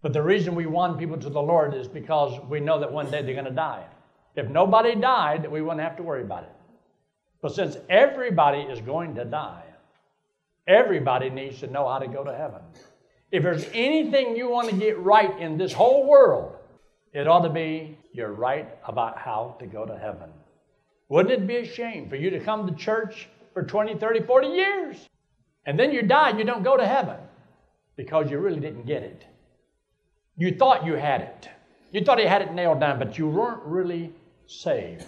But the reason we want people to the Lord is because we know that one day they're going to die. If nobody died, we wouldn't have to worry about it. But since everybody is going to die, everybody needs to know how to go to heaven. If there's anything you want to get right in this whole world, it ought to be you're right about how to go to heaven. Wouldn't it be a shame for you to come to church for 20, 30, 40 years and then you die and you don't go to heaven because you really didn't get it? You thought you had it. You thought you had it nailed down, but you weren't really saved.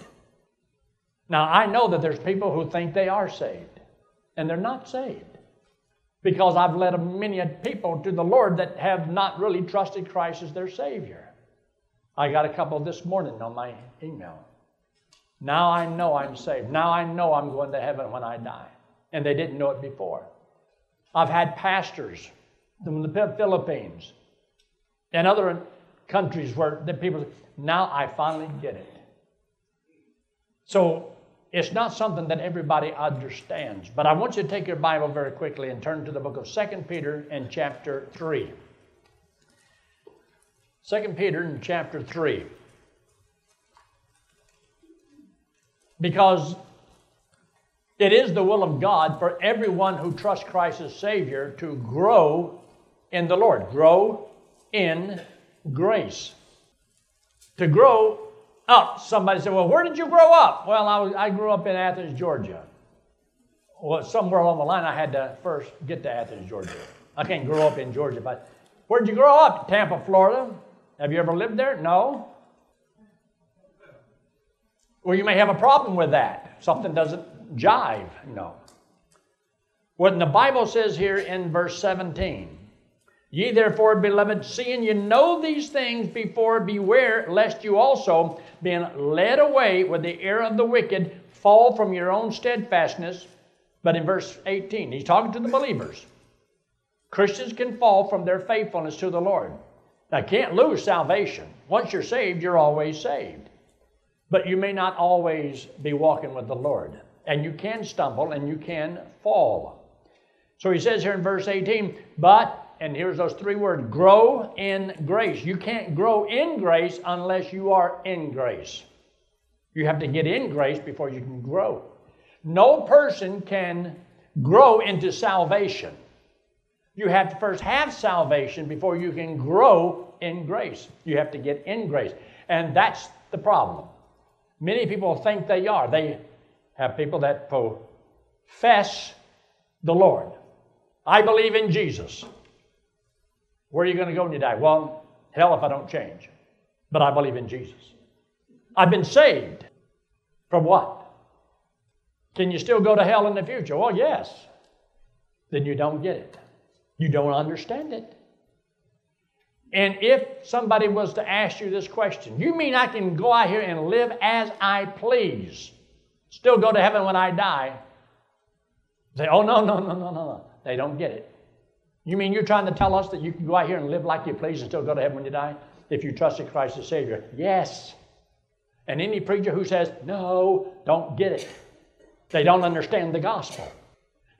Now, I know that there's people who think they are saved, and they're not saved because I've led many people to the Lord that have not really trusted Christ as their Savior. I got a couple this morning on my email. Now I know I'm saved. Now I know I'm going to heaven when I die. And they didn't know it before. I've had pastors from the Philippines and other countries where the people, now I finally get it. So it's not something that everybody understands. But I want you to take your Bible very quickly and turn to the book of 2 Peter and chapter 3. 2 Peter in chapter 3. Because it is the will of God for everyone who trusts Christ as Savior to grow in the Lord, grow in grace. To grow up. Somebody said, Well, where did you grow up? Well, I, was, I grew up in Athens, Georgia. Well, somewhere along the line, I had to first get to Athens, Georgia. I can't grow up in Georgia, but where'd you grow up? Tampa, Florida. Have you ever lived there? No. Well, you may have a problem with that. Something doesn't jive, you know. What the Bible says here in verse 17 Ye therefore, beloved, seeing you know these things before, beware lest you also, being led away with the error of the wicked, fall from your own steadfastness. But in verse 18, he's talking to the believers. Christians can fall from their faithfulness to the Lord. Now, can't lose salvation. Once you're saved, you're always saved. But you may not always be walking with the Lord. And you can stumble and you can fall. So he says here in verse 18, but and here's those three words grow in grace. You can't grow in grace unless you are in grace. You have to get in grace before you can grow. No person can grow into salvation. You have to first have salvation before you can grow in grace. You have to get in grace. And that's the problem. Many people think they are. They have people that profess the Lord. I believe in Jesus. Where are you going to go when you die? Well, hell if I don't change. But I believe in Jesus. I've been saved. From what? Can you still go to hell in the future? Well, yes. Then you don't get it. You don't understand it. And if somebody was to ask you this question, you mean I can go out here and live as I please, still go to heaven when I die? Say, oh, no, no, no, no, no, no. They don't get it. You mean you're trying to tell us that you can go out here and live like you please and still go to heaven when you die? If you trusted Christ as Savior? Yes. And any preacher who says, no, don't get it. They don't understand the gospel.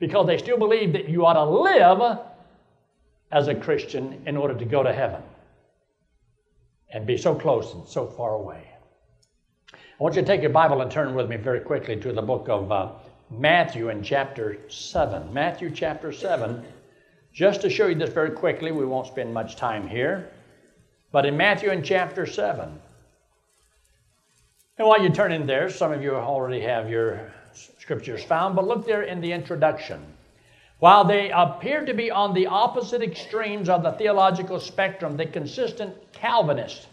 Because they still believe that you ought to live as a Christian in order to go to heaven and be so close and so far away. I want you to take your Bible and turn with me very quickly to the book of uh, Matthew in chapter 7. Matthew chapter 7 just to show you this very quickly, we won't spend much time here. But in Matthew in chapter 7, and while you turn in there, some of you already have your scriptures found, but look there in the introduction. While they appear to be on the opposite extremes of the theological spectrum, the consistent Calvinist,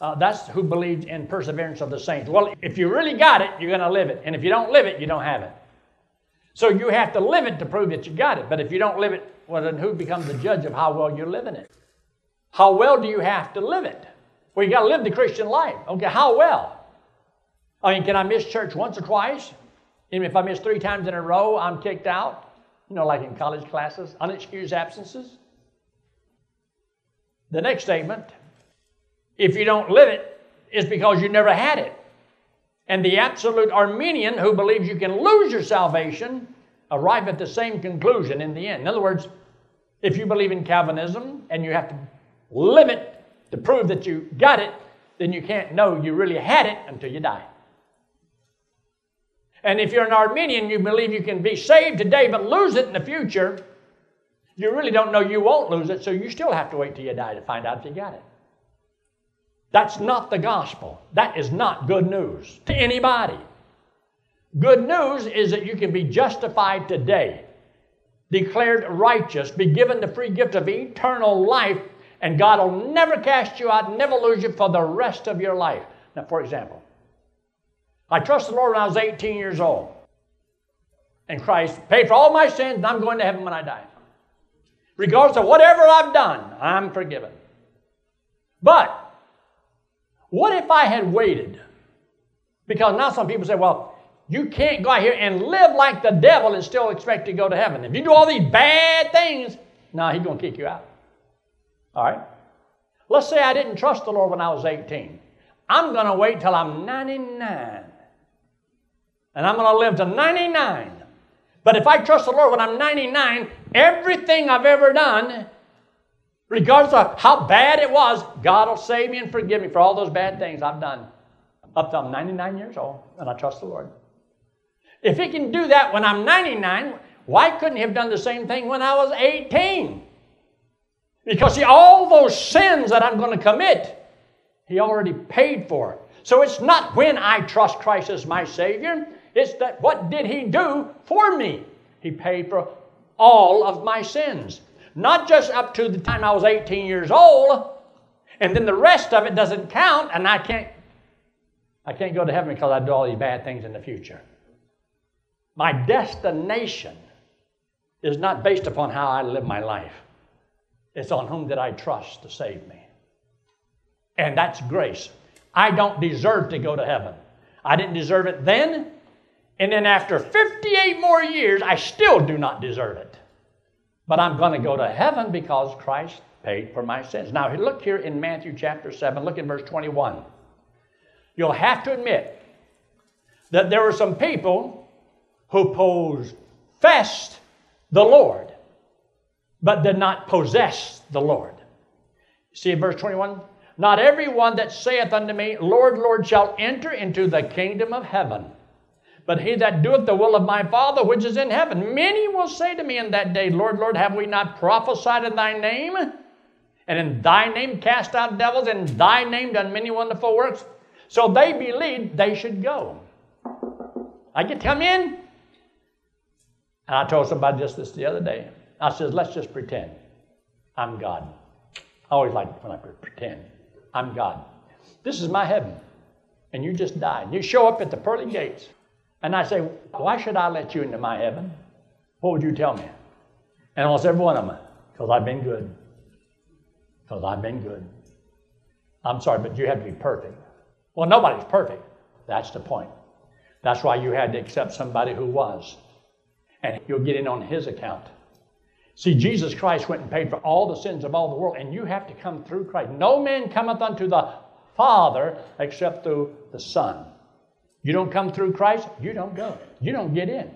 uh, that's who believed in perseverance of the saints. Well, if you really got it, you're going to live it. And if you don't live it, you don't have it. So you have to live it to prove that you got it. But if you don't live it, well, then who becomes the judge of how well you're living it? How well do you have to live it? Well, you got to live the Christian life. Okay, how well? I mean, can I miss church once or twice? Even if I miss three times in a row, I'm kicked out. You know, like in college classes, unexcused absences. The next statement if you don't live it, it, is because you never had it. And the absolute Arminian who believes you can lose your salvation arrive at the same conclusion in the end. In other words, if you believe in Calvinism and you have to live it to prove that you got it, then you can't know you really had it until you die. And if you're an Arminian, you believe you can be saved today but lose it in the future, you really don't know you won't lose it, so you still have to wait till you die to find out if you got it. That's not the gospel. That is not good news to anybody. Good news is that you can be justified today, declared righteous, be given the free gift of eternal life, and God will never cast you out, never lose you for the rest of your life. Now, for example, I trusted the Lord when I was 18 years old. And Christ paid for all my sins, and I'm going to heaven when I die. Regardless of whatever I've done, I'm forgiven. But what if I had waited? Because now some people say, well, you can't go out here and live like the devil and still expect to go to heaven. If you do all these bad things, no, he's going to kick you out. All right? Let's say I didn't trust the Lord when I was 18. I'm going to wait till I'm 99 and I'm going to live to 99. But if I trust the Lord when I'm 99, everything I've ever done, regardless of how bad it was, God will save me and forgive me for all those bad things I've done up to I'm 99 years old, and I trust the Lord. If He can do that when I'm 99, why couldn't He have done the same thing when I was 18? Because, see, all those sins that I'm going to commit, He already paid for. So it's not when I trust Christ as my Savior, it's that what did He do for me? He paid for all of my sins. Not just up to the time I was 18 years old, and then the rest of it doesn't count, and I can't I can't go to heaven because I do all these bad things in the future. My destination is not based upon how I live my life. It's on whom did I trust to save me. And that's grace. I don't deserve to go to heaven. I didn't deserve it then, and then after 58 more years, I still do not deserve it. But I'm going to go to heaven because Christ paid for my sins. Now, look here in Matthew chapter 7, look in verse 21. You'll have to admit that there were some people who possessed the Lord, but did not possess the Lord. See verse 21? Not everyone that saith unto me, Lord, Lord, shall enter into the kingdom of heaven but he that doeth the will of my Father which is in heaven. Many will say to me in that day, Lord, Lord, have we not prophesied in thy name? And in thy name cast out devils, and in thy name done many wonderful works? So they believed they should go. I get to come in. And I told somebody just this the other day. I said, let's just pretend I'm God. I always like when I pretend I'm God. This is my heaven. And you just died. You show up at the pearly gates. And I say, Why should I let you into my heaven? What would you tell me? And almost every one of them, because I've been good. Because I've been good. I'm sorry, but you have to be perfect. Well, nobody's perfect. That's the point. That's why you had to accept somebody who was. And you'll get in on his account. See, Jesus Christ went and paid for all the sins of all the world, and you have to come through Christ. No man cometh unto the Father except through the Son. You don't come through Christ, you don't go. You don't get in.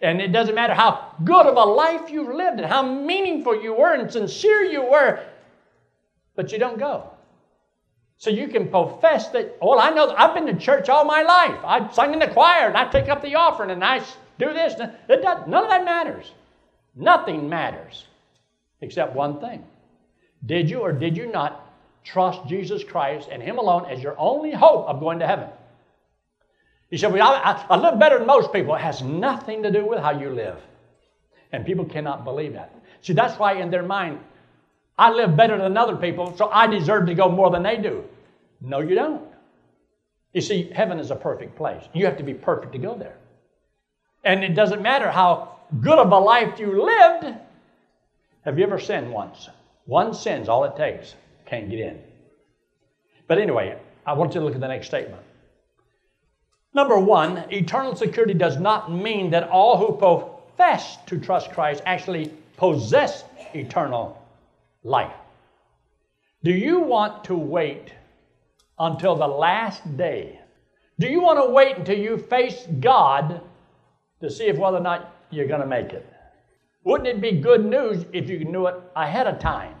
And it doesn't matter how good of a life you've lived and how meaningful you were and sincere you were, but you don't go. So you can profess that, well, I know I've been to church all my life. I've sung in the choir and I take up the offering and I do this. It does, none of that matters. Nothing matters except one thing. Did you or did you not trust Jesus Christ and Him alone as your only hope of going to heaven? He said, well, I, I, live better than most people. It has nothing to do with how you live. And people cannot believe that. See, that's why in their mind, I live better than other people, so I deserve to go more than they do. No, you don't. You see, heaven is a perfect place. You have to be perfect to go there. And it doesn't matter how good of a life you lived. Have you ever sinned once? One sin's all it takes. Can't get in. But anyway, I want you to look at the next statement. Number one, eternal security does not mean that all who profess to trust Christ actually possess eternal life. Do you want to wait until the last day? Do you want to wait until you face God to see if whether or not you're going to make it? Wouldn't it be good news if you knew it ahead of time?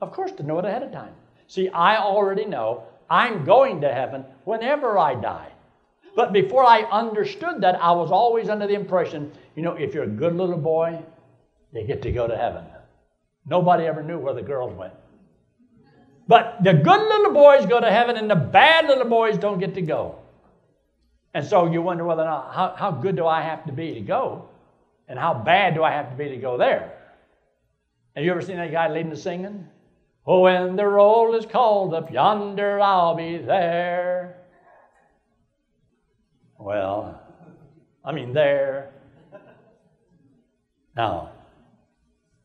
Of course, to know it ahead of time. See, I already know I'm going to heaven whenever I die. But before I understood that, I was always under the impression you know, if you're a good little boy, you get to go to heaven. Nobody ever knew where the girls went. But the good little boys go to heaven, and the bad little boys don't get to go. And so you wonder whether or not, how, how good do I have to be to go? And how bad do I have to be to go there? Have you ever seen that guy leading the singing? Oh, when the roll is called up yonder, I'll be there. Well, I mean, there. Now,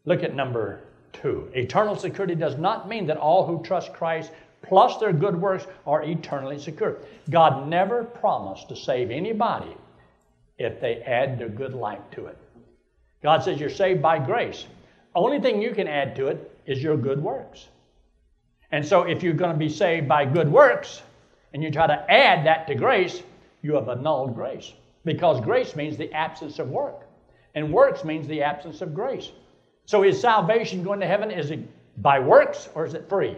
look at number two. Eternal security does not mean that all who trust Christ plus their good works are eternally secure. God never promised to save anybody if they add their good life to it. God says you're saved by grace. Only thing you can add to it is your good works. And so if you're going to be saved by good works and you try to add that to grace, you have annulled grace. Because grace means the absence of work. And works means the absence of grace. So is salvation going to heaven? Is it by works or is it free?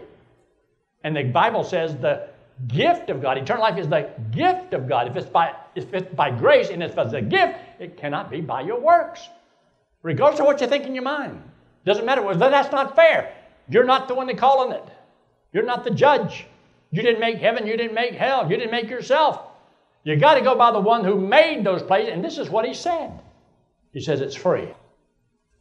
And the Bible says the gift of God, eternal life is the gift of God. If it's by, if it's by grace and if it's a gift, it cannot be by your works. Regardless of what you think in your mind. Doesn't matter. Well, that's not fair. You're not the one that calling it. You're not the judge. You didn't make heaven, you didn't make hell, you didn't make yourself. You got to go by the one who made those places, and this is what he said. He says it's free.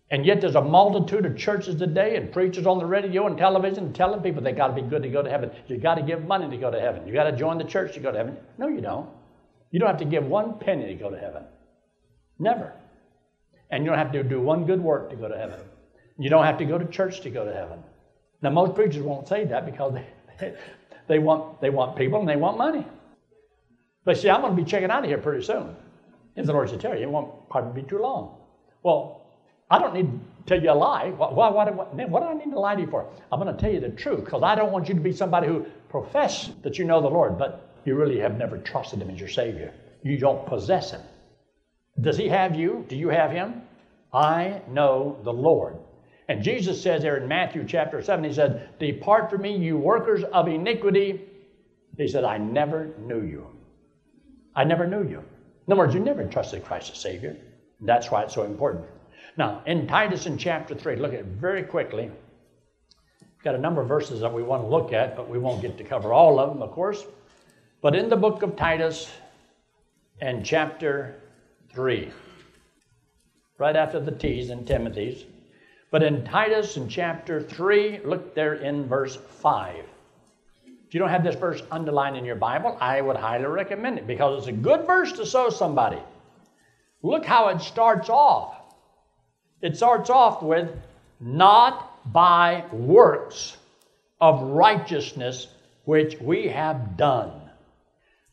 And yet there's a multitude of churches today and preachers on the radio and television telling people they got to be good to go to heaven. You got to give money to go to heaven. You got to join the church to go to heaven. No, you don't. You don't have to give one penny to go to heaven. Never. And you don't have to do one good work to go to heaven. You don't have to go to church to go to heaven. Now, most preachers won't say that because they, they, want, they want people and they want money. But see, I'm going to be checking out of here pretty soon. If the Lord should tell you, it won't probably be too long. Well, I don't need to tell you a lie. Why, why, why, what do I need to lie to you for? I'm going to tell you the truth because I don't want you to be somebody who profess that you know the Lord, but you really have never trusted Him as your Savior. You don't possess Him. Does He have you? Do you have Him? I know the Lord. And Jesus says there in Matthew chapter 7, He said, Depart from me, you workers of iniquity. He said, I never knew you. I never knew you. In other words, you never trusted Christ as Savior. That's why it's so important. Now, in Titus in chapter 3, look at it very quickly. We've got a number of verses that we want to look at, but we won't get to cover all of them, of course. But in the book of Titus and chapter 3, right after the T's and Timothy's, but in Titus in chapter 3, look there in verse 5. If you don't have this verse underlined in your Bible, I would highly recommend it because it's a good verse to sow somebody. Look how it starts off. It starts off with, not by works of righteousness which we have done.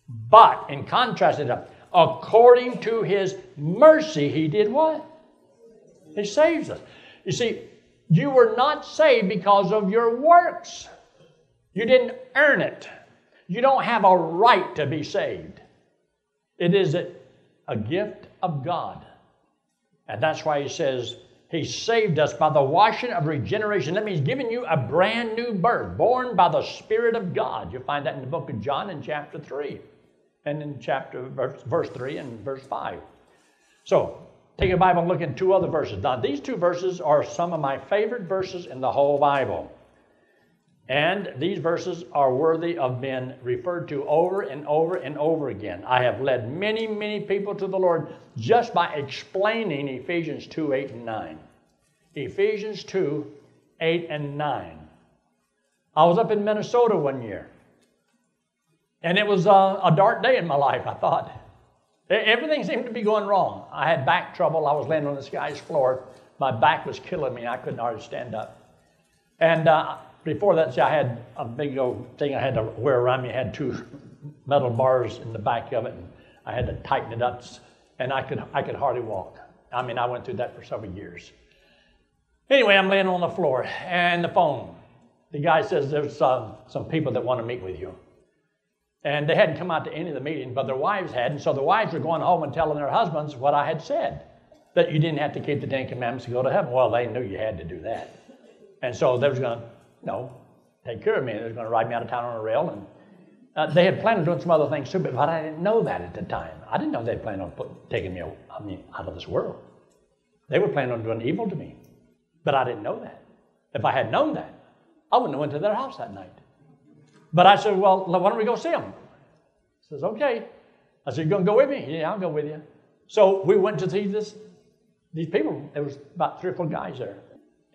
But, in contrast to that, according to his mercy, he did what? He saves us. You see, you were not saved because of your works. You didn't earn it. You don't have a right to be saved. It is a, gift of God. And that's why he says, He saved us by the washing of regeneration. That means giving you a brand new birth, born by the Spirit of God. You'll find that in the book of John in chapter 3, and in chapter verse, verse 3 and verse 5. So, take a Bible and look at two other verses. Now, these two verses are some of my favorite verses in the whole Bible. And these verses are worthy of being referred to over and over and over again. I have led many, many people to the Lord just by explaining Ephesians 2 8 and 9. Ephesians 2 8 and 9. I was up in Minnesota one year, and it was a, a dark day in my life, I thought. Everything seemed to be going wrong. I had back trouble. I was laying on this guy's floor. My back was killing me. I couldn't hardly stand up. And uh, before that, see, I had a big old thing I had to wear around me. I had two metal bars in the back of it, and I had to tighten it up, and I could I could hardly walk. I mean, I went through that for several years. Anyway, I'm laying on the floor, and the phone. The guy says there's uh, some people that want to meet with you. And they hadn't come out to any of the meetings, but their wives had. And so the wives were going home and telling their husbands what I had said that you didn't have to keep the Ten Commandments to go to heaven. Well, they knew you had to do that. And so they was going to no, take care of me. They were going to ride me out of town on a rail. And uh, they had planned on doing some other things too, but I didn't know that at the time. I didn't know they planned on put, taking me I mean, out of this world. They were planning on doing evil to me, but I didn't know that. If I had known that, I wouldn't have went to their house that night. But I said, well, why don't we go see them? He says, okay. I said, you going to go with me? Yeah, I'll go with you. So we went to see this, these people. There was about three or four guys there.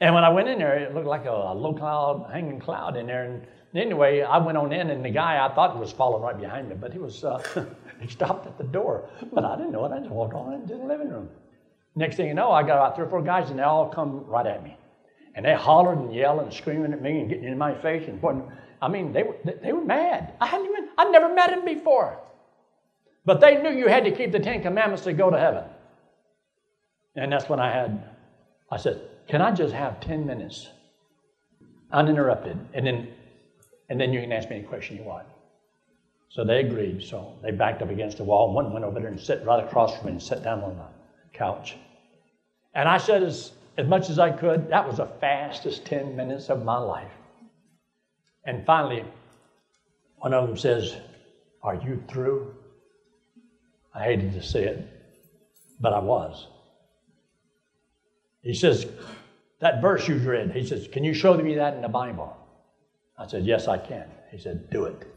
And when I went in there, it looked like a, a low cloud, hanging cloud in there. And anyway, I went on in, and the guy I thought was following right behind me, but he was uh, he stopped at the door. But I didn't know it. I just walked on into the living room. Next thing you know, I got about three or four guys, and they all come right at me, and they hollered and yelled and screaming at me and getting in my face and pointing. I mean, they were they were mad. I hadn't even I'd never met them before, but they knew you had to keep the Ten Commandments to go to heaven. And that's when I had. I said, "Can I just have ten minutes, uninterrupted, and then and then you can ask me any question you want." So they agreed. So they backed up against the wall. One went over there and sat right across from me and sat down on the couch. And I said as, as much as I could, that was the fastest 10 minutes of my life. And finally, one of them says, Are you through? I hated to say it, but I was. He says, That verse you read, he says, Can you show me that in the Bible? I said, Yes, I can. He said, Do it.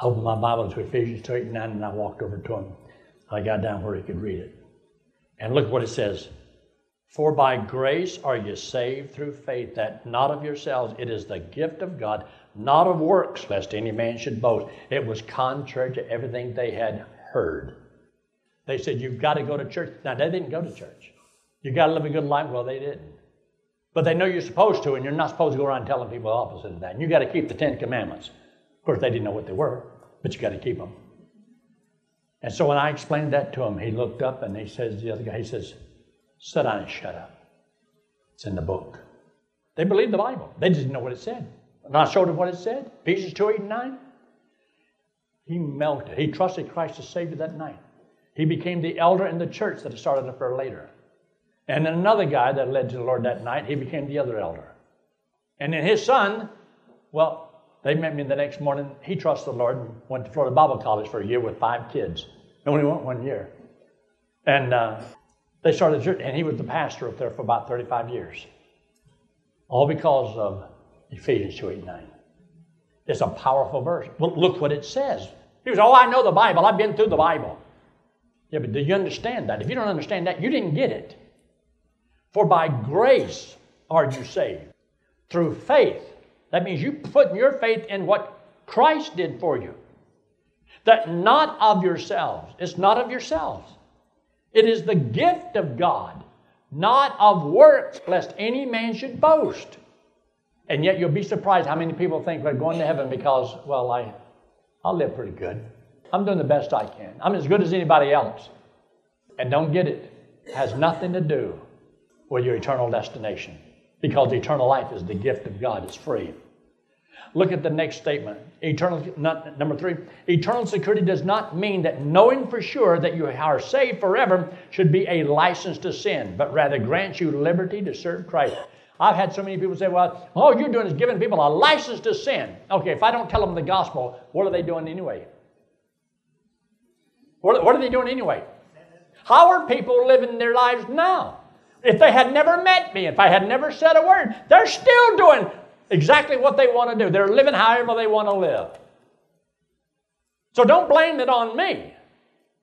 I opened my Bible to Ephesians 2 8 and 9, and I walked over to him. I got down where he could read it. And look what it says For by grace are you saved through faith, that not of yourselves, it is the gift of God, not of works, lest any man should boast. It was contrary to everything they had heard. They said, You've got to go to church. Now, they didn't go to church. You've got to live a good life. Well, they didn't. But they know you're supposed to, and you're not supposed to go around telling people the opposite of that. And you've got to keep the Ten Commandments. Of course, they didn't know what they were, but you got to keep them. And so when I explained that to him, he looked up and he says, the other guy, he says, sit down and shut up. It's in the book. They believed the Bible. They didn't know what it said. And I showed him what it said. Ephesians 2, 8, and 9. He melted. He trusted Christ as Savior that night. He became the elder in the church that started up there later. And then another guy that led to the Lord that night, he became the other elder. And then his son, well, they met me the next morning. He trusted the Lord and went to Florida Bible College for a year with five kids. He only went one year. And uh, they started church, and he was the pastor up there for about 35 years. All because of Ephesians 2 8 9. It's a powerful verse. Well, look what it says. He was, Oh, I know the Bible. I've been through the Bible. Yeah, but do you understand that? If you don't understand that, you didn't get it. For by grace are you saved through faith that means you put your faith in what Christ did for you. That not of yourselves. It's not of yourselves. It is the gift of God, not of works, lest any man should boast. And yet you'll be surprised how many people think they're going to heaven because, well, I, I'll live pretty good. I'm doing the best I can. I'm as good as anybody else. And don't get it. it has nothing to do with your eternal destination because eternal life is the gift of God, it's free. Look at the next statement. Eternal, not, number three, eternal security does not mean that knowing for sure that you are saved forever should be a license to sin, but rather grants you liberty to serve Christ. I've had so many people say, well, all you're doing is giving people a license to sin. Okay, if I don't tell them the gospel, what are they doing anyway? What, are they doing anyway? How are people living their lives now? If they had never met me, if I had never said a word, they're still doing exactly what they want to do. They're living however they want to live. So don't blame it on me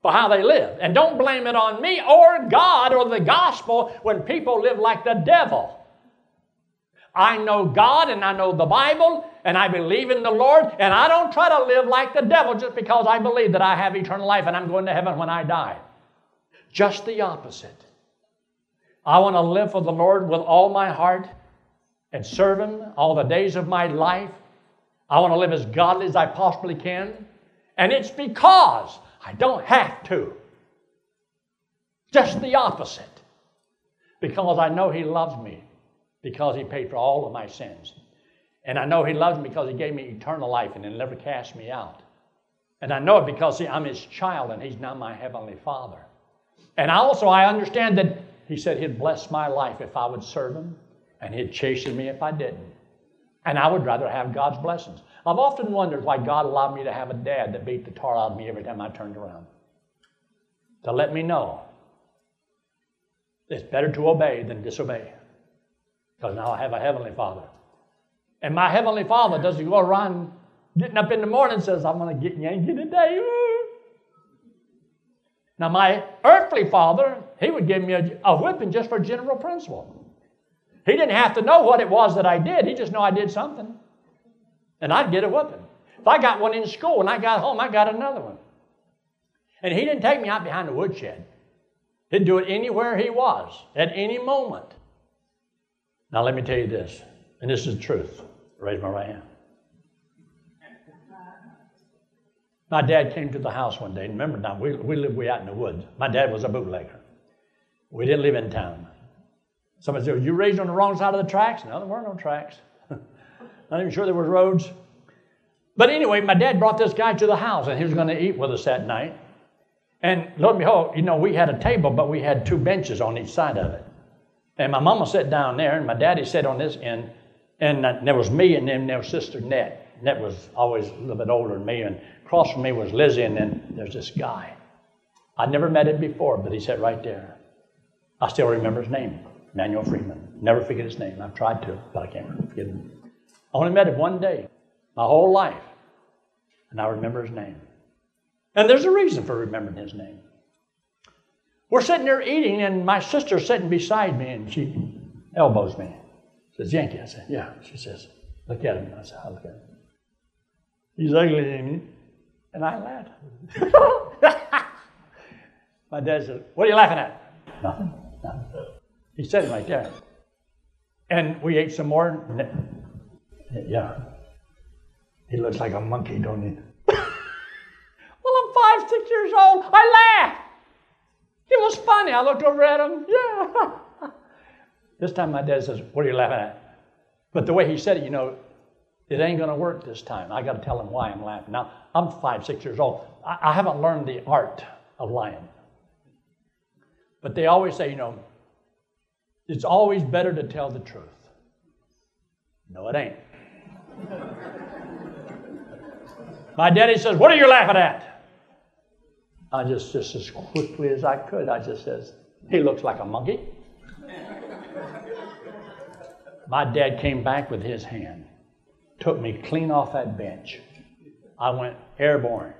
for how they live. And don't blame it on me or God or the gospel when people live like the devil. I know God and I know the Bible and I believe in the Lord and I don't try to live like the devil just because I believe that I have eternal life and I'm going to heaven when I die. Just the opposite. I want to live for the Lord with all my heart and serve Him all the days of my life. I want to live as godly as I possibly can. And it's because I don't have to. Just the opposite. Because I know He loves me, because He paid for all of my sins. And I know He loves me because He gave me eternal life and He'll never cast me out. And I know it because see, I'm His child and He's now my Heavenly Father. And also I understand that he said he'd bless my life if I would serve him and He'd chasten me if I didn't. And I would rather have God's blessings. I've often wondered why God allowed me to have a dad that beat the tar out of me every time I turned around. To let me know it's better to obey than disobey. Because now I have a Heavenly Father. And my Heavenly Father doesn't go around getting up in the morning and says, I'm going to get Yankee today. Now, my earthly father, he would give me a, a whipping just for general principle. He didn't have to know what it was that I did. He just knew I did something. And I'd get a whipping. If I got one in school and I got home, I got another one. And he didn't take me out behind the woodshed. He'd do it anywhere he was, at any moment. Now, let me tell you this, and this is the truth. Raise my right hand. My dad came to the house one day. Remember now, we, we lived way out in the woods. My dad was a bootlegger. We didn't live in town. Somebody said, You raised on the wrong side of the tracks? No, there weren't no tracks. Not even sure there were roads. But anyway, my dad brought this guy to the house and he was going to eat with us that night. And lo and behold, you know, we had a table, but we had two benches on each side of it. And my mama sat down there, and my daddy sat on this end, and there was me, and then there was Sister Net. Net was always a little bit older than me, and across from me was Lizzie, and then there's this guy. I'd never met him before, but he sat right there. I still remember his name, Manuel Freeman. Never forget his name. I've tried to, but I can't forget him. I only met him one day, my whole life, and I remember his name. And there's a reason for remembering his name. We're sitting there eating, and my sister's sitting beside me, and she elbows me. Says, Yankee. I said, Yeah. She says, Look at him. I said, I look at him. He's ugly, and I laughed. my dad said, What are you laughing at? Nothing. Nothing. He said it right there. And we ate some more. Yeah. He looks like a monkey, don't he? five, six years old. I laughed. It was funny. I looked over at him. Yeah. this time my dad says, What are you laughing at? But the way he said it, you know, it ain't going to work this time. I got to tell him why I'm laughing. Now, I'm five, six years old. I, I haven't learned the art of lying. But they always say, you know, it's always better to tell the truth. No, it ain't. My daddy says, What are you laughing at? I just, just as quickly as I could, I just says, he looks like a monkey. My dad came back with his hand, took me clean off that bench. I went airborne,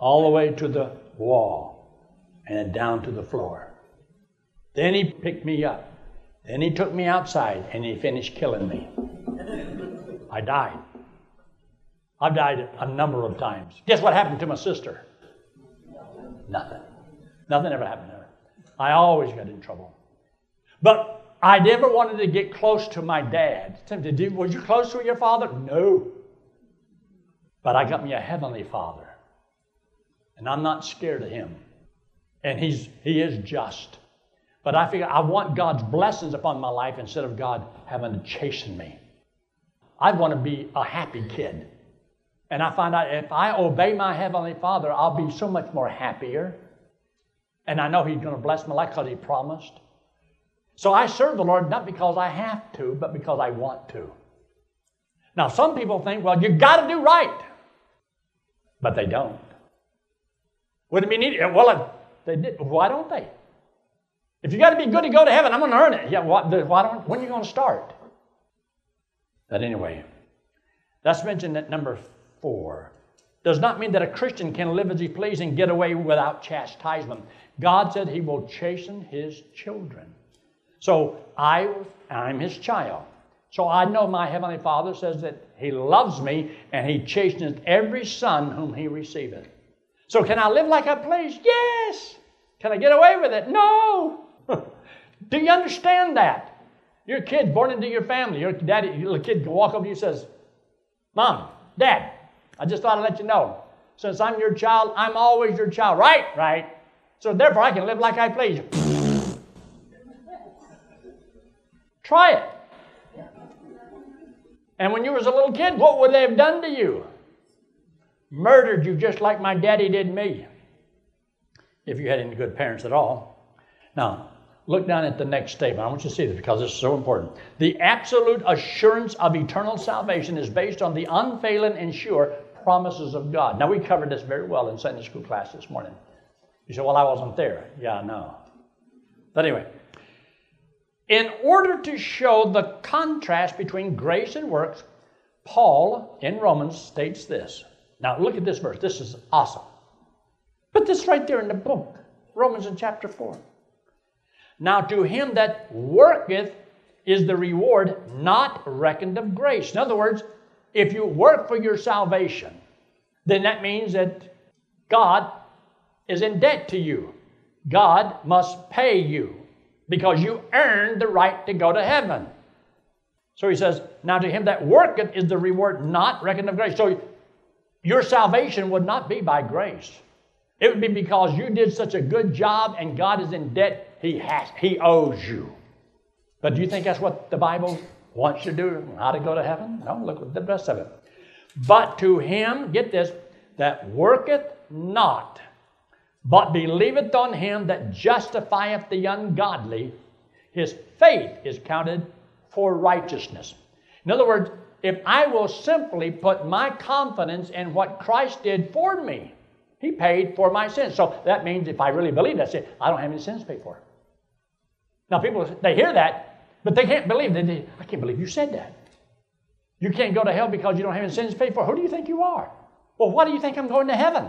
all the way to the wall, and down to the floor. Then he picked me up. Then he took me outside, and he finished killing me. I died. I've died a number of times. Guess what happened to my sister? Nothing. Nothing ever happened to her. I always got in trouble. But I never wanted to get close to my dad. Did you, was you close to your father? No. But I got me a heavenly father. And I'm not scared of him. And he's, he is just. But I figure I want God's blessings upon my life instead of God having to chasten me. I want to be a happy kid. And I find out if I obey my Heavenly Father, I'll be so much more happier. And I know He's going to bless my life because He promised. So I serve the Lord not because I have to, but because I want to. Now, some people think, well, you got to do right. But they don't. Would it be neat? Well, they did. Why don't they? If you got to be good to go to heaven, I'm going to earn it. Yeah, why, why don't, when are you going to start? But anyway, that's mentioned at number 4 does not mean that a Christian can live as he pleases and get away without chastisement. God said he will chasten his children. So I, I'm his child. So I know my Heavenly Father says that he loves me and he chasteneth every son whom he receiveth. So can I live like I please? Yes. Can I get away with it? No. Do you understand that? Your kid born into your family, your daddy, your little kid can walk up to you and says, Mom, Dad, I just thought I'd let you know. Since I'm your child, I'm always your child. Right? Right. So therefore, I can live like I please. You. Try it. And when you was a little kid, what would they have done to you? Murdered you just like my daddy did me. If you had any good parents at all. Now, Look down at the next statement. I want you to see this because this is so important. The absolute assurance of eternal salvation is based on the unfailing and sure promises of God. Now, we covered this very well in Sunday school class this morning. You say, Well, I wasn't there. Yeah, I know. But anyway, in order to show the contrast between grace and works, Paul in Romans states this. Now, look at this verse. This is awesome. Put this right there in the book, Romans in chapter 4. Now, to him that worketh is the reward not reckoned of grace. In other words, if you work for your salvation, then that means that God is in debt to you. God must pay you because you earned the right to go to heaven. So he says, Now to him that worketh is the reward not reckoned of grace. So your salvation would not be by grace. It would be because you did such a good job and God is in debt, He has, He owes you. But do you think that's what the Bible wants you to do? How to go to heaven? No, look at the rest of it. But to him, get this, that worketh not, but believeth on him that justifieth the ungodly, his faith is counted for righteousness. In other words, if I will simply put my confidence in what Christ did for me, he paid for my sins. So that means if I really believe that, I don't have any sins pay for. Now, people, they hear that, but they can't believe that. I can't believe you said that. You can't go to hell because you don't have any sins to pay for. Who do you think you are? Well, why do you think I'm going to heaven?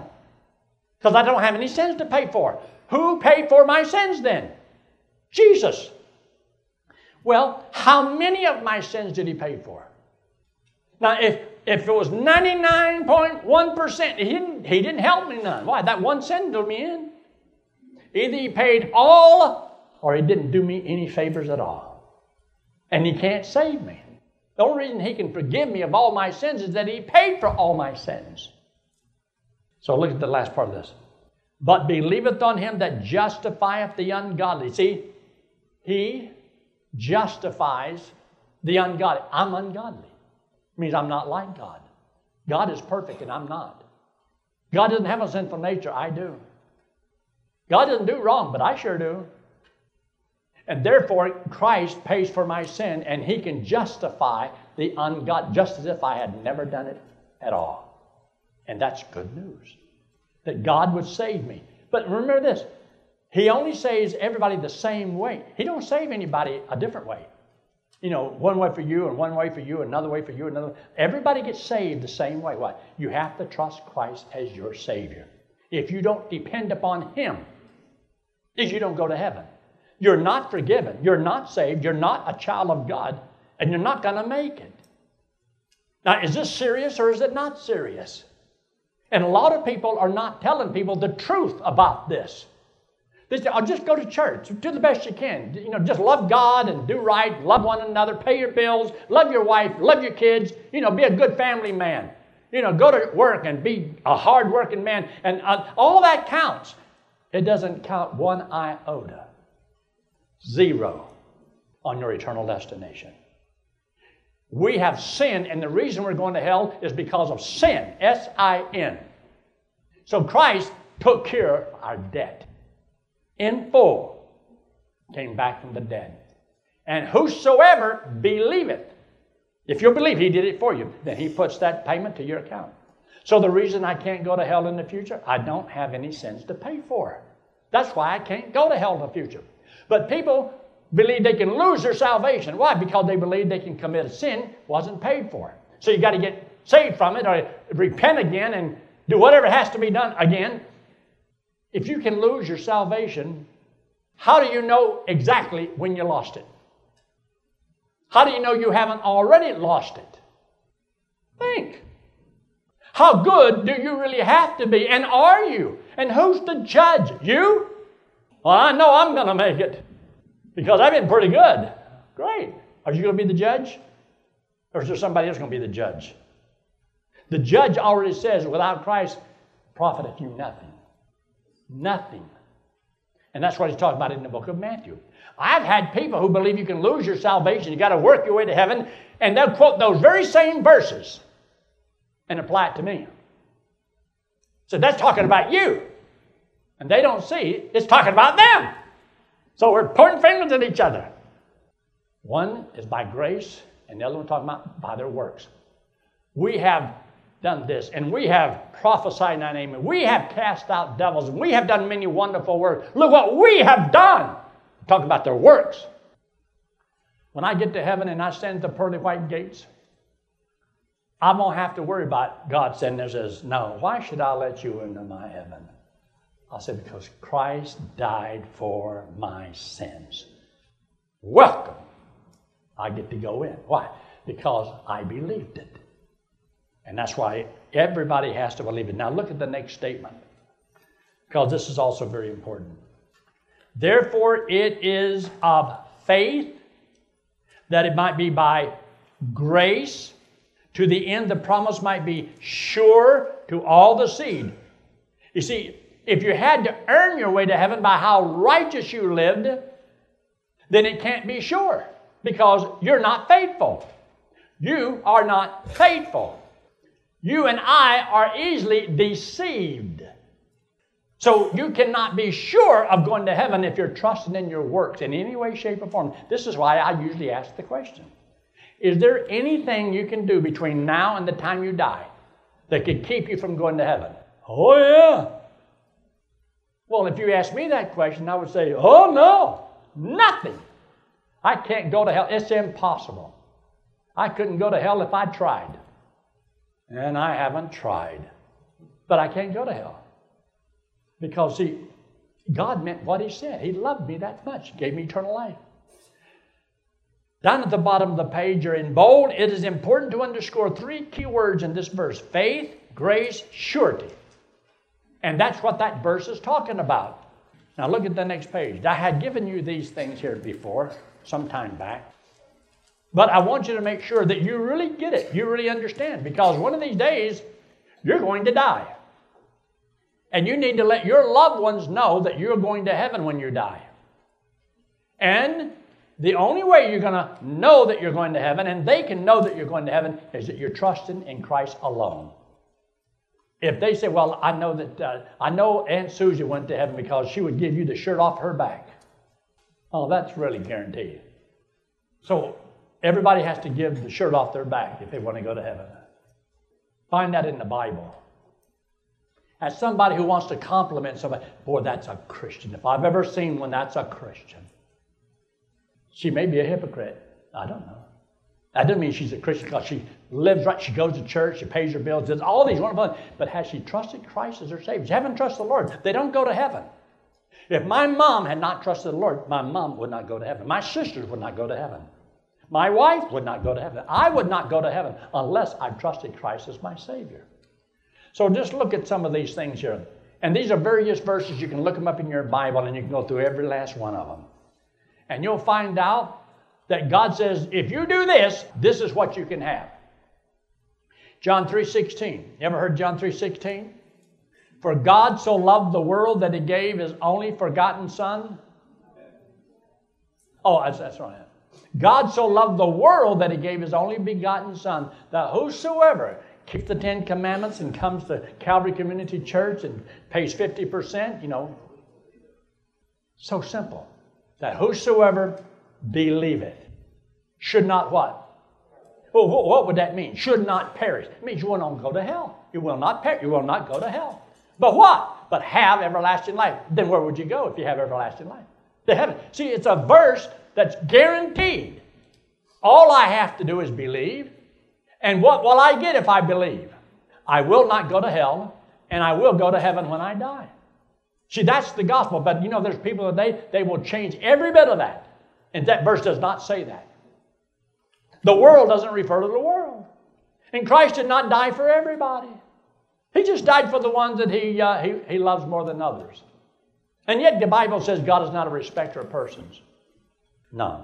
Because I don't have any sins to pay for. Who paid for my sins then? Jesus. Well, how many of my sins did he pay for? Now, if if it was 99.1%, he didn't, he didn't help me none. Why? That one sin drew me in. Either he paid all or he didn't do me any favors at all. And he can't save me. The only reason he can forgive me of all my sins is that he paid for all my sins. So look at the last part of this. But believeth on him that justifieth the ungodly. See, he justifies the ungodly. I'm ungodly means I'm not like God. God is perfect and I'm not. God doesn't have a sinful nature, I do. God doesn't do wrong, but I sure do. And therefore, Christ pays for my sin and he can justify the ungod, just as if I had never done it at all. And that's good news that God would save me. But remember this He only saves everybody the same way, He don't save anybody a different way. You know, one way for you and one way for you, another way for you, another. Everybody gets saved the same way. What? You have to trust Christ as your Savior. If you don't depend upon Him, is you don't go to heaven. You're not forgiven. You're not saved. You're not a child of God, and you're not going to make it. Now, is this serious or is it not serious? And a lot of people are not telling people the truth about this. They say, oh, just go to church. Do the best you can. You know, just love God and do right, love one another, pay your bills, love your wife, love your kids, you know, be a good family man. You know, go to work and be a hard-working man. And uh, all that counts. It doesn't count one iota. Zero on your eternal destination. We have sinned, and the reason we're going to hell is because of sin. S I N. So Christ took care of our debt in full came back from the dead. And whosoever believeth, if you believe he did it for you, then he puts that payment to your account. So the reason I can't go to hell in the future, I don't have any sins to pay for. That's why I can't go to hell in the future. But people believe they can lose their salvation. Why? Because they believe they can commit a sin wasn't paid for. So you got to get saved from it or repent again and do whatever has to be done again if you can lose your salvation, how do you know exactly when you lost it? How do you know you haven't already lost it? Think. How good do you really have to be? And are you? And who's the judge? You? Well, I know I'm going to make it because I've been pretty good. Great. Are you going to be the judge? Or is there somebody else going to be the judge? The judge already says, without Christ, profiteth you nothing. Nothing. And that's what he's talking about in the book of Matthew. I've had people who believe you can lose your salvation, you got to work your way to heaven, and they'll quote those very same verses and apply it to me. So that's talking about you. And they don't see it's talking about them. So we're pointing fingers at each other. One is by grace, and the other one talking about by their works. We have done this, and we have prophesied in thy name, and we have cast out devils, and we have done many wonderful works. Look what we have done. Talk about their works. When I get to heaven and I stand at the pearly white gates, I won't have to worry about God there says, No, why should I let you into my heaven? I said, Because Christ died for my sins. Welcome. I get to go in. Why? Because I believed it. And that's why everybody has to believe it. Now look at the next statement, because this is also very important. Therefore, it is of faith that it might be by grace to the end the promise might be sure to all the seed. You see, if you had to earn your way to heaven by how righteous you lived, then it can't be sure because you're not faithful. You are not faithful. You and I are easily deceived. So you cannot be sure of going to heaven if you're trusting in your works in any way, shape, or form. This is why I usually ask the question Is there anything you can do between now and the time you die that could keep you from going to heaven? Oh, yeah. Well, if you ask me that question, I would say, Oh, no, nothing. I can't go to hell. It's impossible. I couldn't go to hell if I tried. And I haven't tried. But I can't go to hell. Because, see, God meant what He said. He loved me that much, He gave me eternal life. Down at the bottom of the page, or in bold, it is important to underscore three key words in this verse faith, grace, surety. And that's what that verse is talking about. Now, look at the next page. I had given you these things here before, some time back. But I want you to make sure that you really get it, you really understand, because one of these days, you're going to die. And you need to let your loved ones know that you're going to heaven when you die. And the only way you're going to know that you're going to heaven, and they can know that you're going to heaven, is that you're trusting in Christ alone. If they say, "Well, I know that uh, I know Aunt Susie went to heaven because she would give you the shirt off her back," oh, that's really guaranteed. So everybody has to give the shirt off their back if they want to go to heaven. Find that in the Bible as somebody who wants to compliment somebody. Boy, that's a Christian. If I've ever seen one, that's a Christian. She may be a hypocrite. I don't know. That doesn't mean she's a Christian because she lives right. She goes to church. She pays her bills. Does all these wonderful things. But has she trusted Christ as her Savior? She haven't trusted the Lord. They don't go to heaven. If my mom had not trusted the Lord, my mom would not go to heaven. My sisters would not go to heaven. My wife would not go to heaven. I would not go to heaven unless I trusted Christ as my Savior. So just look at some of these things here. And these are various verses. You can look them up in your Bible and you can go through every last one of them. And you'll find out that God says, if you do this, this is what you can have. John 3.16. You ever heard John 3.16? For God so loved the world that he gave his only forgotten son. Oh, that's, that's right. God so loved the world that he gave his only begotten son, that whosoever keeps the Ten Commandments and comes to Calvary Community Church and pays 50%, you know. So simple. That whosoever believeth should not what? Well, what would that mean? Should not perish. It means you will not go to hell. You will not perish. You will not go to hell. But what? But have everlasting life. Then where would you go if you have everlasting life? To heaven. See, it's a verse that's guaranteed. All I have to do is believe and what will I get if I believe? I will not go to hell, and I will go to heaven when I die. See, that's the gospel. But you know, there's people today, they will change every bit of that. And that verse does not say that. The world doesn't refer to the world. And Christ did not die for everybody. He just died for the ones that he, uh, he, he loves more than others. And yet the Bible says God is not a respecter of persons. None.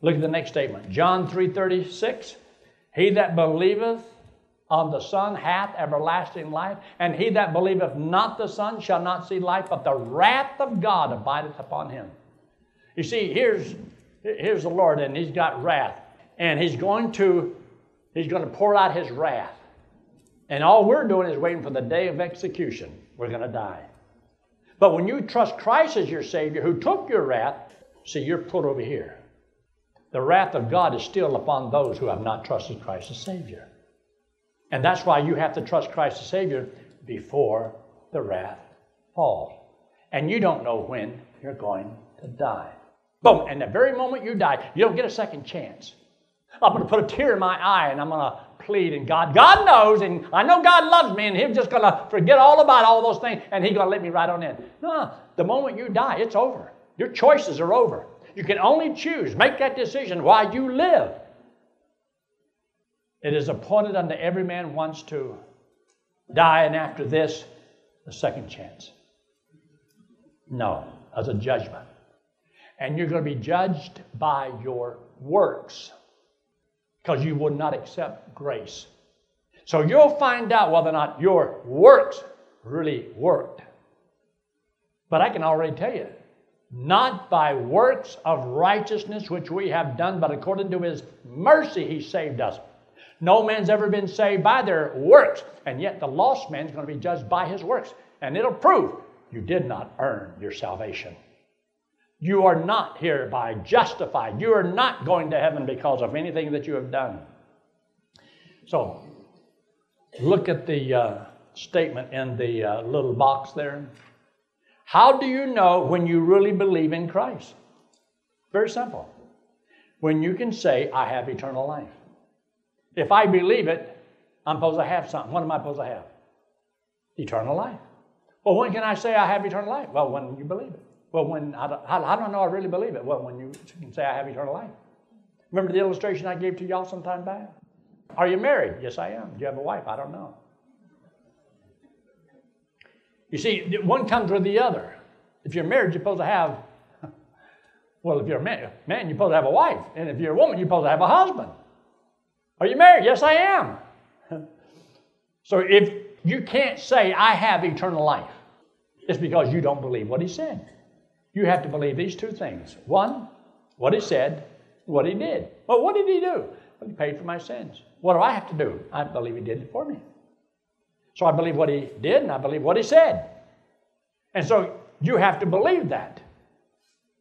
Look at the next statement. John 3.36. He that believeth on the Son hath everlasting life, and he that believeth not the Son shall not see life, but the wrath of God abideth upon him. You see, here's, here's the Lord, and he's got wrath, and he's going to he's going to pour out his wrath. And all we're doing is waiting for the day of execution. We're going to die. But when you trust Christ as your Savior who took your wrath, see, you're put over here. The wrath of God is still upon those who have not trusted Christ as Savior. And that's why you have to trust Christ as Savior before the wrath falls. And you don't know when you're going to die. Boom. And the very moment you die, you don't get a second chance. I'm going to put a tear in my eye and I'm going to plead. And God, God knows, and I know God loves me, and He's just going to forget all about all those things, and He's going to let me right on in. No, the moment you die, it's over. Your choices are over. You can only choose, make that decision while you live. It is appointed unto every man once to die, and after this, the second chance. No, as a judgment. And you're going to be judged by your works because you would not accept grace. So you'll find out whether or not your works really worked. But I can already tell you, not by works of righteousness which we have done, but according to his mercy he saved us. No man's ever been saved by their works, and yet the lost man's going to be judged by his works. And it'll prove you did not earn your salvation. You are not hereby justified. You are not going to heaven because of anything that you have done. So, look at the uh, statement in the uh, little box there. How do you know when you really believe in Christ? Very simple. When you can say, I have eternal life. If I believe it, I'm supposed to have something. What am I supposed to have? Eternal life. Well, when can I say I have eternal life? Well, when you believe it. Well, when I don't, I know I really believe it? Well, when you can say I have eternal life. Remember the illustration I gave to y'all sometime back? Are you married? Yes, I am. Do you have a wife? I don't know. You see, one comes with the other. If you're married, you're supposed to have, well, if you're a man, man, you're supposed to have a wife. And if you're a woman, you're supposed to have a husband. Are you married? Yes, I am. so if you can't say, I have eternal life, it's because you don't believe what he said. You have to believe these two things. One, what he said, what he did. Well, what did he do? Well, he paid for my sins. What do I have to do? I believe he did it for me. So I believe what he did and I believe what he said. And so you have to believe that.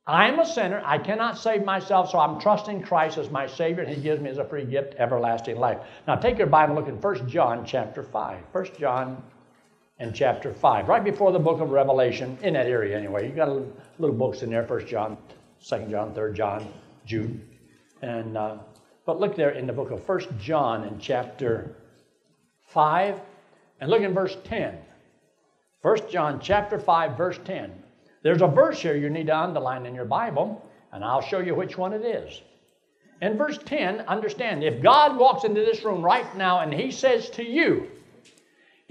I'm a sinner. I cannot save myself, so I'm trusting Christ as my Savior, and He gives me as a free gift everlasting life. Now take your Bible and look in 1 John chapter 5. 1 John and chapter 5, right before the book of Revelation, in that area anyway. You've got a little, little books in there, 1 John, 2 John, 3 John, Jude. And uh, but look there in the book of 1 John in chapter 5, and look in verse 10. 1 John chapter 5, verse 10. There's a verse here you need to underline in your Bible, and I'll show you which one it is. In verse 10, understand if God walks into this room right now and He says to you,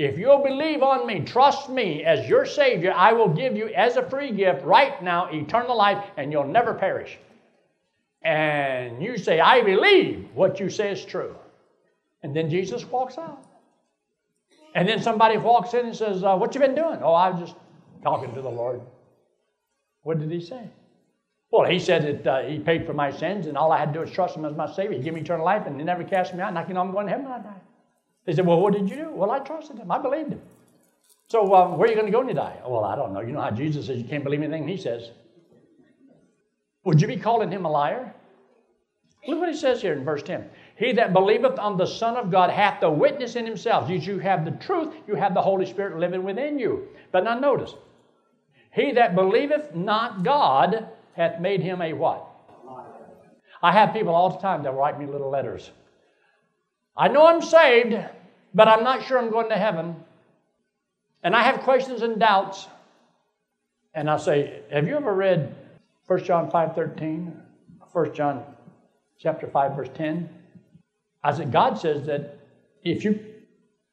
if you'll believe on me, trust me as your Savior, I will give you as a free gift right now eternal life and you'll never perish. And you say, I believe what you say is true. And then Jesus walks out. And then somebody walks in and says, uh, What you been doing? Oh, I was just talking to the Lord. What did he say? Well, he said that uh, he paid for my sins, and all I had to do was trust him as my Savior. He gave me eternal life, and he never cast me out. And I know I'm going to heaven when I die. They said, Well, what did you do? Well, I trusted him. I believed him. So, um, where are you going to go when you die? Well, I don't know. You know how Jesus says you can't believe anything he says. Would you be calling him a liar? Look what he says here in verse 10. He that believeth on the Son of God hath the witness in himself. You have the truth, you have the Holy Spirit living within you. But now notice, he that believeth not God hath made him a what? I have people all the time that write me little letters. I know I'm saved, but I'm not sure I'm going to heaven. And I have questions and doubts. And I say, Have you ever read 1 John 5 13? 1 John chapter 5, verse 10? I said, God says that if you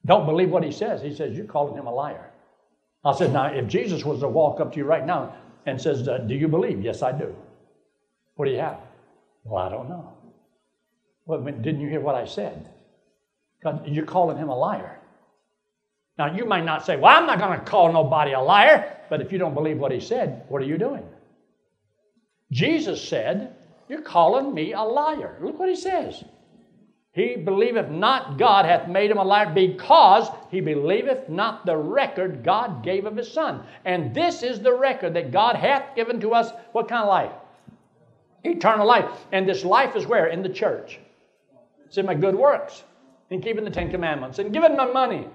don't believe what he says, he says, you're calling him a liar. I said, now, if Jesus was to walk up to you right now and says, uh, do you believe? Yes, I do. What do you have? Well, I don't know. Well, didn't you hear what I said? God, you're calling him a liar. Now, you might not say, well, I'm not going to call nobody a liar, but if you don't believe what he said, what are you doing? Jesus said, You're calling me a liar. Look what he says. He believeth not God hath made him a liar because he believeth not the record God gave of his Son. And this is the record that God hath given to us what kind of life? Eternal life. And this life is where? In the church. It's in my good works, in keeping the Ten Commandments, and giving my money.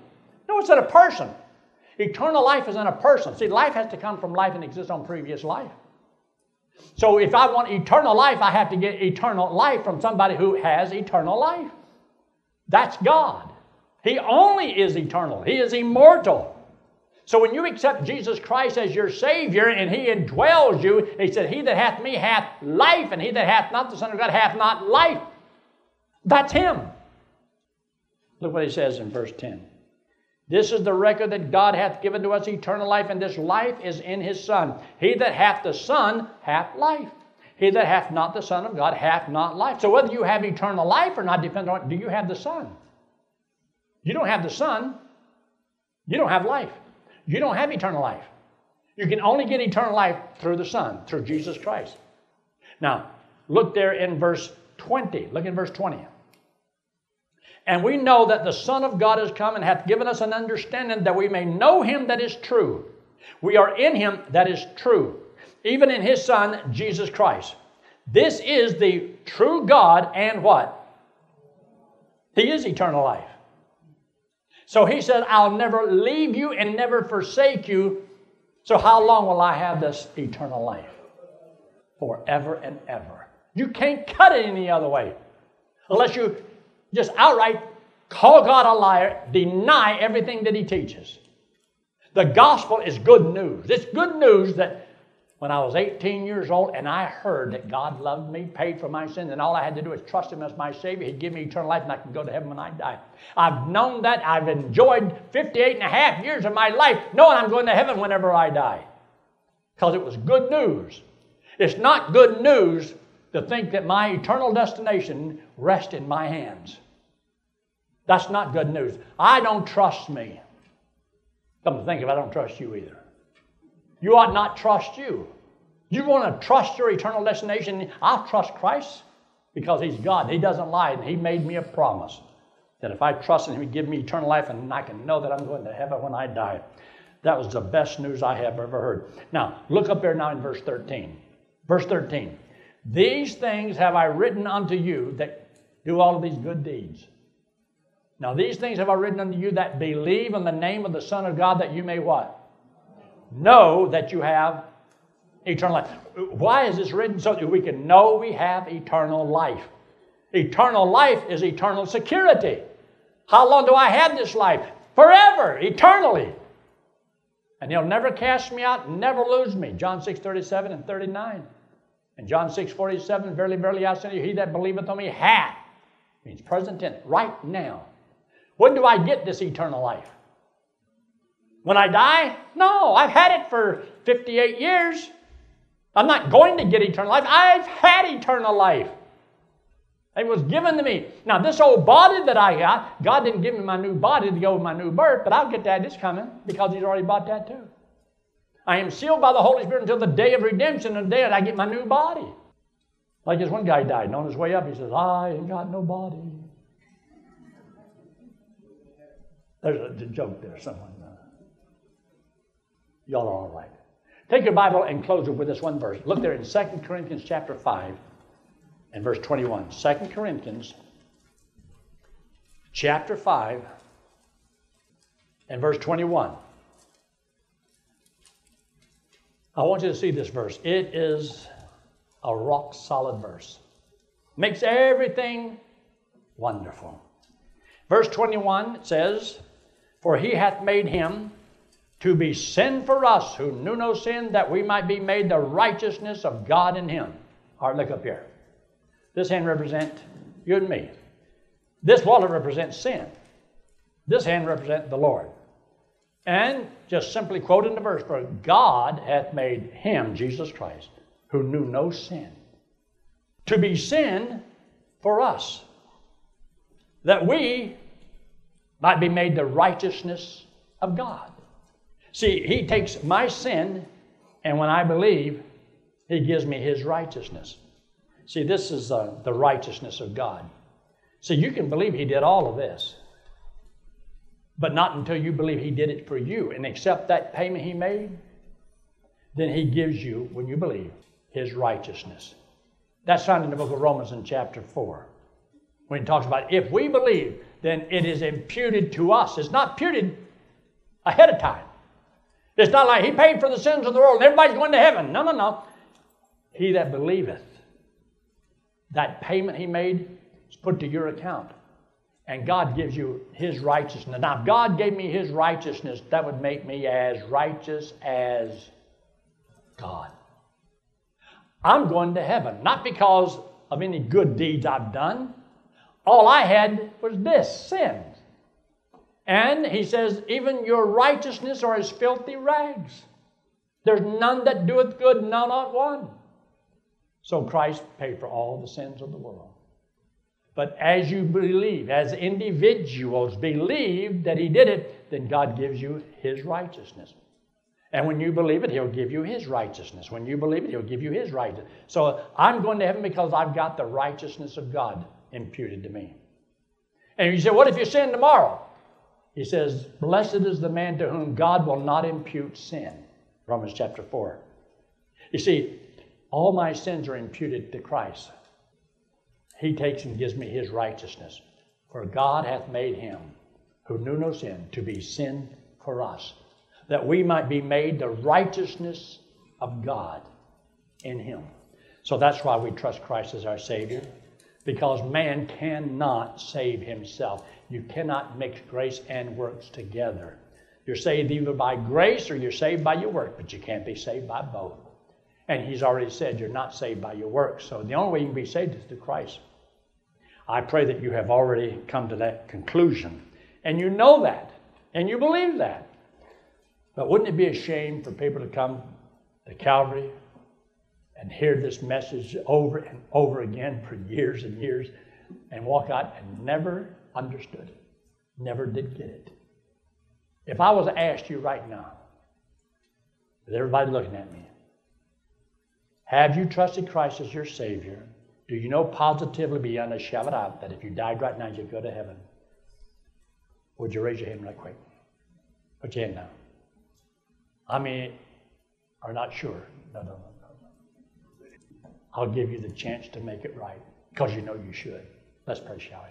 No, it's in a person. Eternal life is in a person. See, life has to come from life and exist on previous life. So if I want eternal life, I have to get eternal life from somebody who has eternal life. That's God. He only is eternal, He is immortal. So when you accept Jesus Christ as your Savior and He indwells you, He said, He that hath me hath life, and he that hath not the Son of God hath not life. That's Him. Look what He says in verse 10. This is the record that God hath given to us eternal life, and this life is in his Son. He that hath the Son hath life. He that hath not the Son of God hath not life. So whether you have eternal life or not depends on do you have the Son? You don't have the Son, you don't have life. You don't have eternal life. You can only get eternal life through the Son, through Jesus Christ. Now, look there in verse 20. Look in verse 20. And we know that the Son of God is come and hath given us an understanding that we may know him that is true. We are in him that is true, even in his Son, Jesus Christ. This is the true God and what? He is eternal life. So he said, I'll never leave you and never forsake you. So how long will I have this eternal life? Forever and ever. You can't cut it any other way. Unless you just outright call God a liar, deny everything that he teaches. The gospel is good news. It's good news that when I was 18 years old and I heard that God loved me, paid for my sins, and all I had to do was trust Him as my Savior, He'd give me eternal life and I could go to heaven when I die. I've known that. I've enjoyed 58 and a half years of my life knowing I'm going to heaven whenever I die. Because it was good news. It's not good news to think that my eternal destination rests in my hands. That's not good news. I don't trust me. Come to think of it, I don't trust you either. You ought not trust you. You want to trust your eternal destination? I'll trust Christ because He's God. He doesn't lie, and He made me a promise that if I trust in Him, He'd give me eternal life, and I can know that I'm going to heaven when I die. That was the best news I have ever heard. Now, look up there now in verse 13. Verse 13. These things have I written unto you that do all of these good deeds now these things have I written unto you that believe in the name of the Son of God, that you may what? Know that you have eternal life. Why is this written? So that we can know we have eternal life. Eternal life is eternal security. How long do I have this life? Forever, eternally. And he'll never cast me out, never lose me. John 6, 37 and 39. And John 6, 47, verily, verily, I say to you, he that believeth on me hath, means present tense, right now, when do I get this eternal life? When I die? No, I've had it for 58 years. I'm not going to get eternal life. I've had eternal life. It was given to me. Now, this old body that I got, God didn't give me my new body to go with my new birth, but I'll get that. It's coming because He's already bought that too. I am sealed by the Holy Spirit until the day of redemption, and that I get my new body. Like this one guy died, and on his way up, he says, I ain't got no body. There's a joke there somewhere. Y'all are all right. Take your Bible and close it with this one verse. Look there in 2 Corinthians chapter 5 and verse 21. 2 Corinthians chapter 5 and verse 21. I want you to see this verse. It is a rock solid verse. Makes everything wonderful. Verse 21 says, for he hath made him to be sin for us who knew no sin, that we might be made the righteousness of God in him. All right, look up here. This hand represents you and me. This wallet represents sin. This hand represents the Lord. And just simply quoting the verse, for God hath made him, Jesus Christ, who knew no sin, to be sin for us, that we might be made the righteousness of God. See, He takes my sin, and when I believe, He gives me His righteousness. See, this is uh, the righteousness of God. See, you can believe He did all of this, but not until you believe He did it for you and accept that payment He made. Then He gives you, when you believe, His righteousness. That's found in the book of Romans in chapter 4. When he talks about if we believe, then it is imputed to us. It's not imputed ahead of time. It's not like he paid for the sins of the world and everybody's going to heaven. No, no, no. He that believeth, that payment he made is put to your account. And God gives you his righteousness. Now, if God gave me his righteousness, that would make me as righteous as God. I'm going to heaven, not because of any good deeds I've done. All I had was this sin. And he says, even your righteousness are as filthy rags. There's none that doeth good, no, not one. So Christ paid for all the sins of the world. But as you believe, as individuals believe that he did it, then God gives you his righteousness. And when you believe it, he'll give you his righteousness. When you believe it, he'll give you his righteousness. So I'm going to heaven because I've got the righteousness of God imputed to me. And you say, what if you sin tomorrow? He says, Blessed is the man to whom God will not impute sin. Romans chapter 4. You see, all my sins are imputed to Christ. He takes and gives me his righteousness. For God hath made him who knew no sin to be sin for us, that we might be made the righteousness of God in him. So that's why we trust Christ as our Savior, because man cannot save himself. You cannot mix grace and works together. You're saved either by grace or you're saved by your work, but you can't be saved by both. And he's already said you're not saved by your works. So the only way you can be saved is through Christ. I pray that you have already come to that conclusion. And you know that. And you believe that. But wouldn't it be a shame for people to come to Calvary and hear this message over and over again for years and years and walk out and never understood it, never did get it. If I was asked you right now, with everybody looking at me, have you trusted Christ as your Savior? Do you know positively beyond a shadow of doubt that if you died right now, you'd go to heaven? Would you raise your hand right quick? Put your hand down. I mean, are not sure. No, no, no, no. I'll give you the chance to make it right because you know you should. Let's pray, shall we?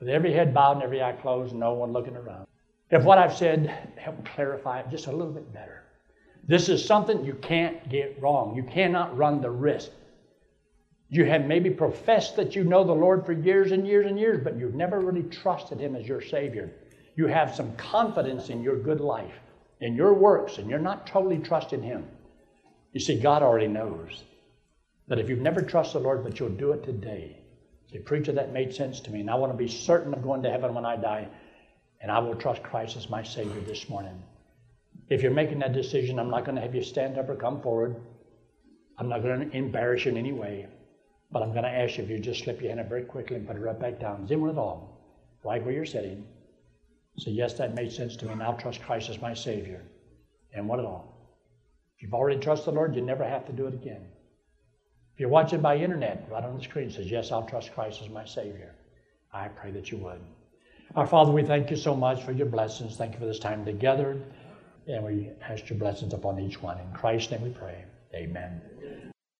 With every head bowed and every eye closed, no one looking around. If what I've said helped clarify it just a little bit better, this is something you can't get wrong. You cannot run the risk. You have maybe professed that you know the Lord for years and years and years, but you've never really trusted Him as your Savior. You have some confidence in your good life, in your works, and you're not totally trusting Him. You see, God already knows that if you've never trusted the Lord, but you'll do it today, Say, preacher, that made sense to me, and I want to be certain of going to heaven when I die, and I will trust Christ as my Savior this morning. If you're making that decision, I'm not going to have you stand up or come forward. I'm not going to embarrass you in any way, but I'm going to ask you if you just slip your hand up very quickly and put it right back down. Zim it all, right where you're sitting. Say, yes, that made sense to me, and I'll trust Christ as my Savior. And what it all. If you've already trusted the Lord, you never have to do it again. If you're watching by internet, right on the screen says, Yes, I'll trust Christ as my Savior. I pray that you would. Our Father, we thank you so much for your blessings. Thank you for this time together. And we ask your blessings upon each one. In Christ's name we pray. Amen.